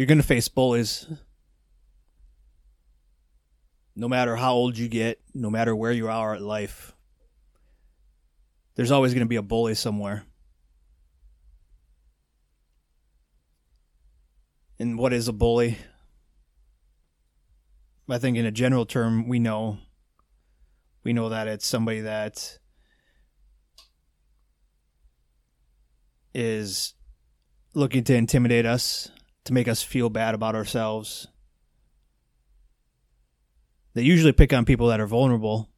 You're going to face bullies. No matter how old you get, no matter where you are in life, there's always going to be a bully somewhere. And what is a bully? I think in a general term, we know we know that it's somebody that is looking to intimidate us, to make us feel bad about ourselves. They usually pick on people that are vulnerable,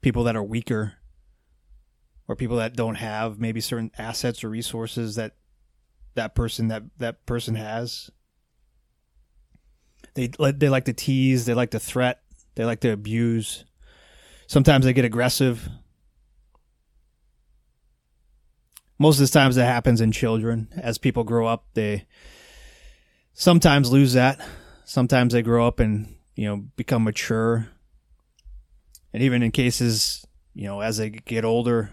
people that are weaker, or people that don't have maybe certain assets or resources that that person that that person has. They they like to tease, they like to threat, they like to abuse. Sometimes they get aggressive. Most of the times that happens in children. As people grow up, they sometimes lose that. Sometimes they grow up and, you know, become mature. And even in cases, you know, as they get older,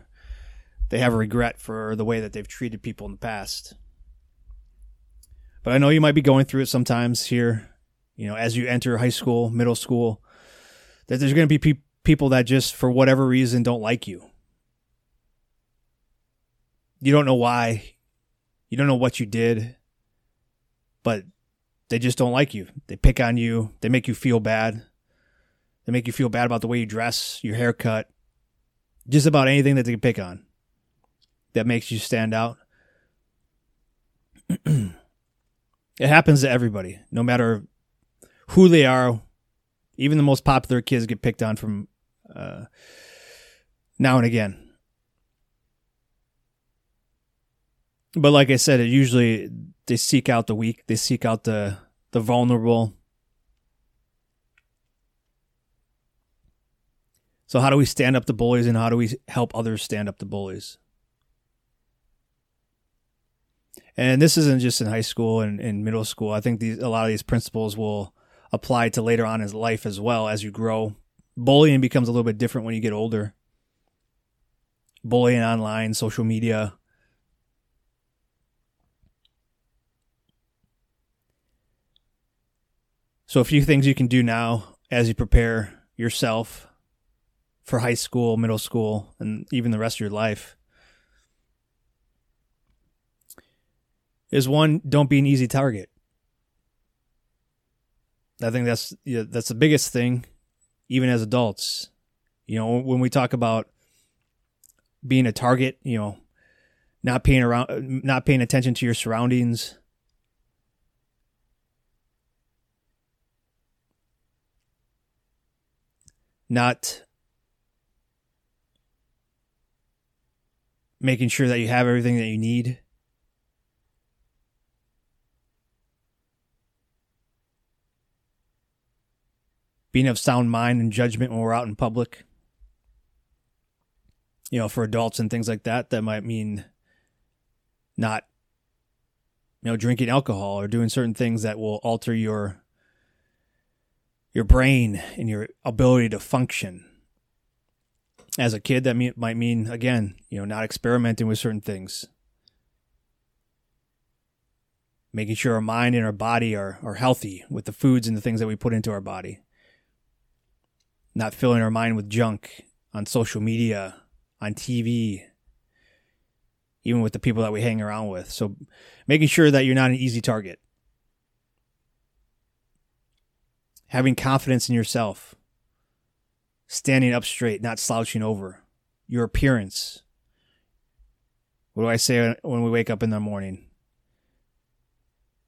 they have a regret for the way that they've treated people in the past. But I know you might be going through it sometimes here, you know, as you enter high school, middle school, that there's going to be pe- people that just, for whatever reason, don't like you. You don't know why. You don't know what you did, but they just don't like you. They pick on you. They make you feel bad. They make you feel bad about the way you dress, your haircut, just about anything that they can pick on that makes you stand out. it happens to everybody, no matter who they are. Even the most popular kids get picked on from uh, now and again. But like I said, it usually they seek out the weak, they seek out the the vulnerable. So how do we stand up to bullies and how do we help others stand up to bullies? And this isn't just in high school and in middle school. I think these a lot of these principles will apply to later on in life as well as you grow. Bullying becomes a little bit different when you get older. Bullying online, social media. So a few things you can do now as you prepare yourself for high school, middle school, and even the rest of your life is one, don't be an easy target. I think that's you know, that's the biggest thing, even as adults. You know, when we talk about being a target, you know, not paying around, not paying attention to your surroundings. Not making sure that you have everything that you need. being of sound mind and judgment when we're out in public. You know, for adults and things like that, that might mean not, you know, drinking alcohol or doing certain things that will alter your your brain and your ability to function. As a kid, that might mean again, you know, not experimenting with certain things, making sure our mind and our body are are healthy with the foods and the things that we put into our body not filling our mind with junk on social media, on TV, even with the people that we hang around with. So making sure that you're not an easy target. Having confidence in yourself. Standing up straight, not slouching over. Your appearance. What do I say when we wake up in the morning?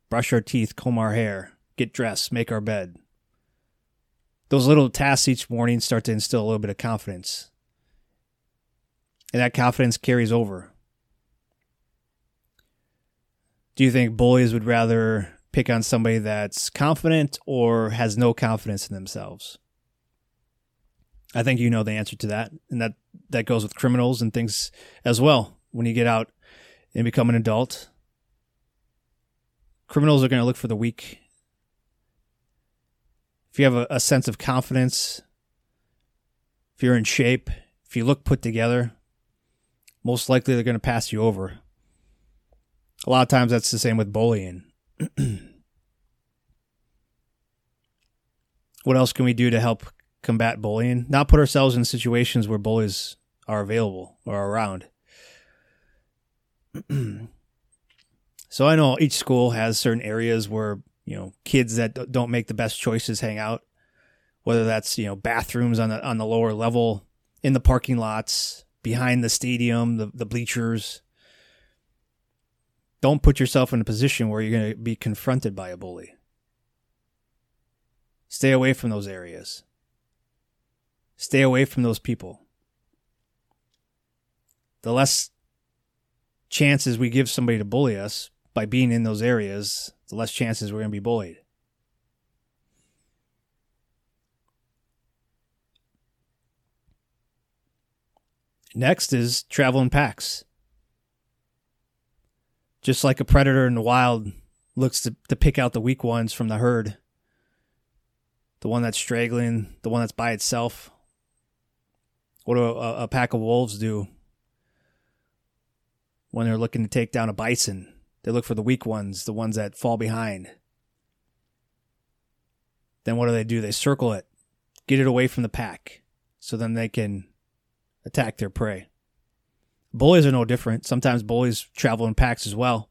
Brush our teeth, comb our hair, get dressed, make our bed those little tasks each morning start to instill a little bit of confidence. And that confidence carries over. Do you think bullies would rather pick on somebody that's confident or has no confidence in themselves? I think you know the answer to that. And that, that goes with criminals and things as well. When you get out and become an adult, criminals are going to look for the weak if you have a, a sense of confidence, if you're in shape, if you look put together, most likely they're going to pass you over. A lot of times that's the same with bullying. what else can we do to help combat bullying? Not put ourselves in situations where bullies are available or around. so I know each school has certain areas where, you know, kids that don't make the best choices hang out, whether that's, you know, bathrooms on the on the lower level, in the parking lots, behind the stadium, the, the bleachers. Don't put yourself in a position where you're going to be confronted by a bully. Stay away from those areas. Stay away from those people. The less chances we give somebody to bully us by being in those areas, the less chances we're going to be bullied. Next is travel in packs. Just like a predator in the wild looks to, to pick out the weak ones from the herd, the one that's straggling, the one that's by itself. What do a, a pack of wolves do when they're looking to take down a bison? They look for the weak ones, the ones that fall behind. Then what do they do? They circle it, get it away from the pack, so then they can attack their prey. Bullies are no different. Sometimes bullies travel in packs as well.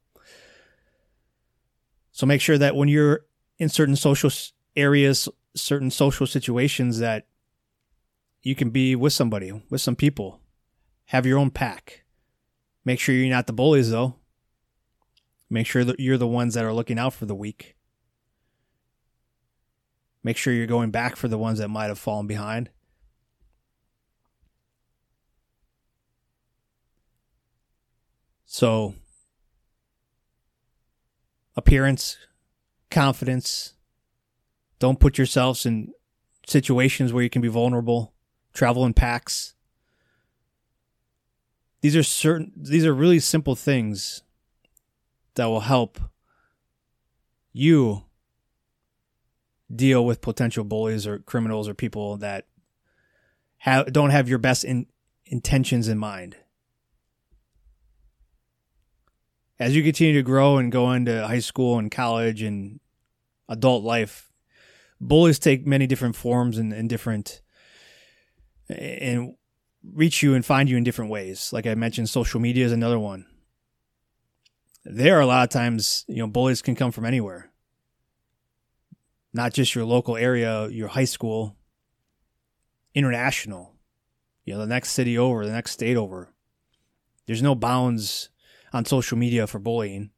So make sure that when you're in certain social areas, certain social situations, that you can be with somebody, with some people. Have your own pack. Make sure you're not the bullies, though. Make sure that you're the ones that are looking out for the weak. Make sure you're going back for the ones that might have fallen behind. So, appearance, confidence. Don't put yourselves in situations where you can be vulnerable. Travel in packs. These are certain these are really simple things that will help you deal with potential bullies or criminals or people that have don't have your best in, intentions in mind as you continue to grow and go into high school and college and adult life, bullies take many different forms and, and different and reach you and find you in different ways. Like I mentioned, social media is another one. There are a lot of times, you know, bullies can come from anywhere. Not just your local area, your high school, international, you know, the next city over, the next state over. There's no bounds on social media for bullying.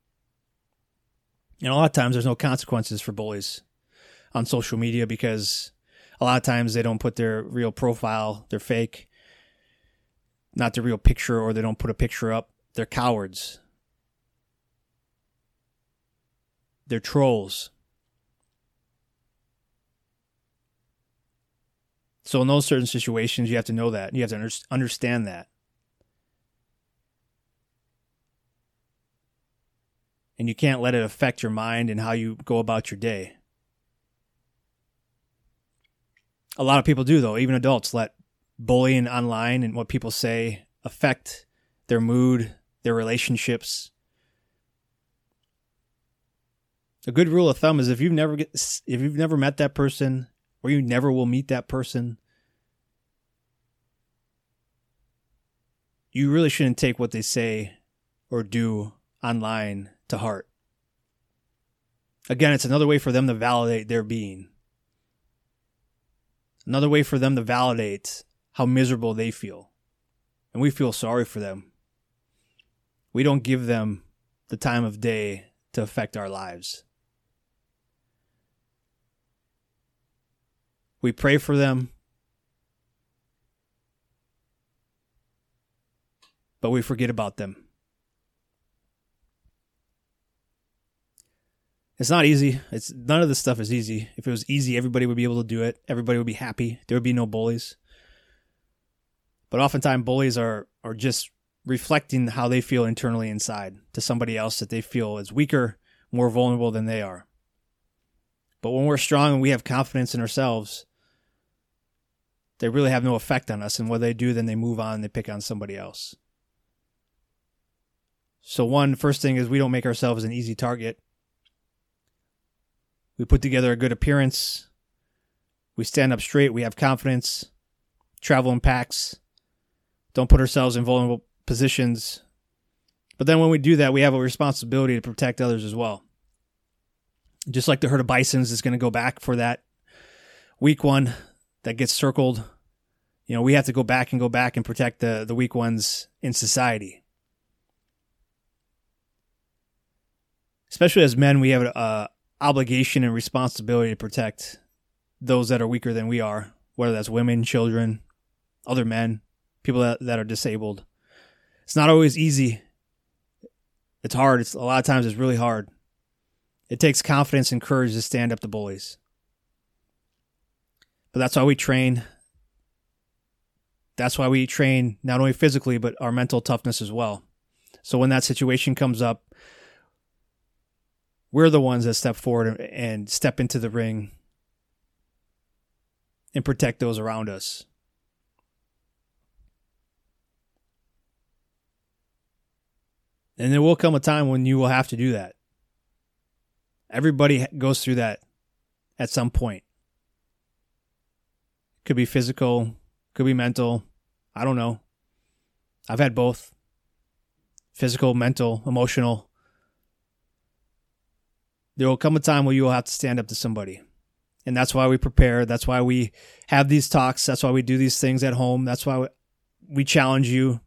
And a lot of times there's no consequences for bullies on social media because a lot of times they don't put their real profile, they're fake, not the real picture, or they don't put a picture up. They're cowards. They're trolls. So in those certain situations, you have to know that. You have to understand that. And you can't let it affect your mind and how you go about your day. A lot of people do, though, even adults let bullying online and what people say affect their mood, their relationships. A good rule of thumb is if you've never get, if you've never met that person or you never will meet that person, you really shouldn't take what they say or do online to heart. Again, it's another way for them to validate their being. Another way for them to validate how miserable they feel. And we feel sorry for them. We don't give them the time of day to affect our lives. We pray for them, but we forget about them. It's not easy. It's none of this stuff is easy. If it was easy, everybody would be able to do it. Everybody would be happy. There would be no bullies. But oftentimes bullies are are just reflecting how they feel internally inside to somebody else that they feel is weaker, more vulnerable than they are. But when we're strong and we have confidence in ourselves, they really have no effect on us. And what they do, then they move on and they pick on somebody else. So one first thing is we don't make ourselves an easy target We put together a good appearance. We stand up straight. We have confidence. Travel in packs. Don't put ourselves in vulnerable positions. But then when we do that, we have a responsibility to protect others as well. Just like the herd of bisons is going to go back for that weak one that gets circled. You know, we have to go back and go back and protect the, the weak ones in society. Especially as men, we have an obligation and responsibility to protect those that are weaker than we are, whether that's women, children, other men, people that, that are disabled. It's not always easy. It's hard. It's a lot of times it's really hard. It takes confidence and courage to stand up to bullies. But that's why we train. That's why we train not only physically, but our mental toughness as well. So when that situation comes up, we're the ones that step forward and step into the ring and protect those around us. And there will come a time when you will have to do that. Everybody goes through that at some point. Could be physical, could be mental. I don't know. I've had both physical, mental, emotional. There will come a time where you will have to stand up to somebody. And that's why we prepare. That's why we have these talks. That's why we do these things at home. That's why we challenge you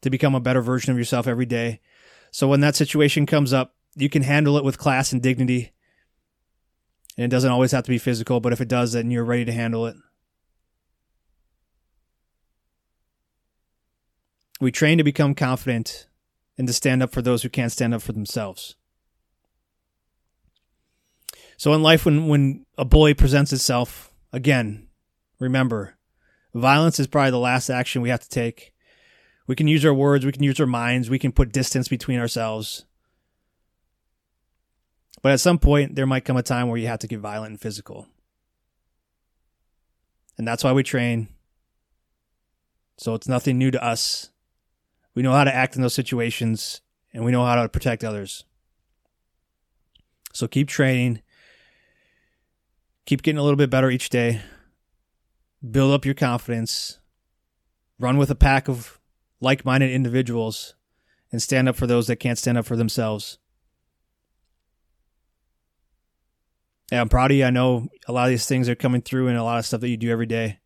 to become a better version of yourself every day. So when that situation comes up, you can handle it with class and dignity. And it doesn't always have to be physical, but if it does, then you're ready to handle it. We train to become confident and to stand up for those who can't stand up for themselves. So in life, when, when a bully presents itself, again, remember, violence is probably the last action we have to take. We can use our words, we can use our minds, we can put distance between ourselves. But at some point, there might come a time where you have to get violent and physical. And that's why we train. So it's nothing new to us. We know how to act in those situations and we know how to protect others. So keep training. Keep getting a little bit better each day. Build up your confidence. Run with a pack of like minded individuals and stand up for those that can't stand up for themselves. Yeah, I'm proud of you. I know a lot of these things are coming through and a lot of stuff that you do every day.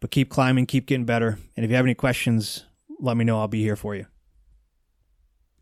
But keep climbing, keep getting better. And if you have any questions, let me know. I'll be here for you.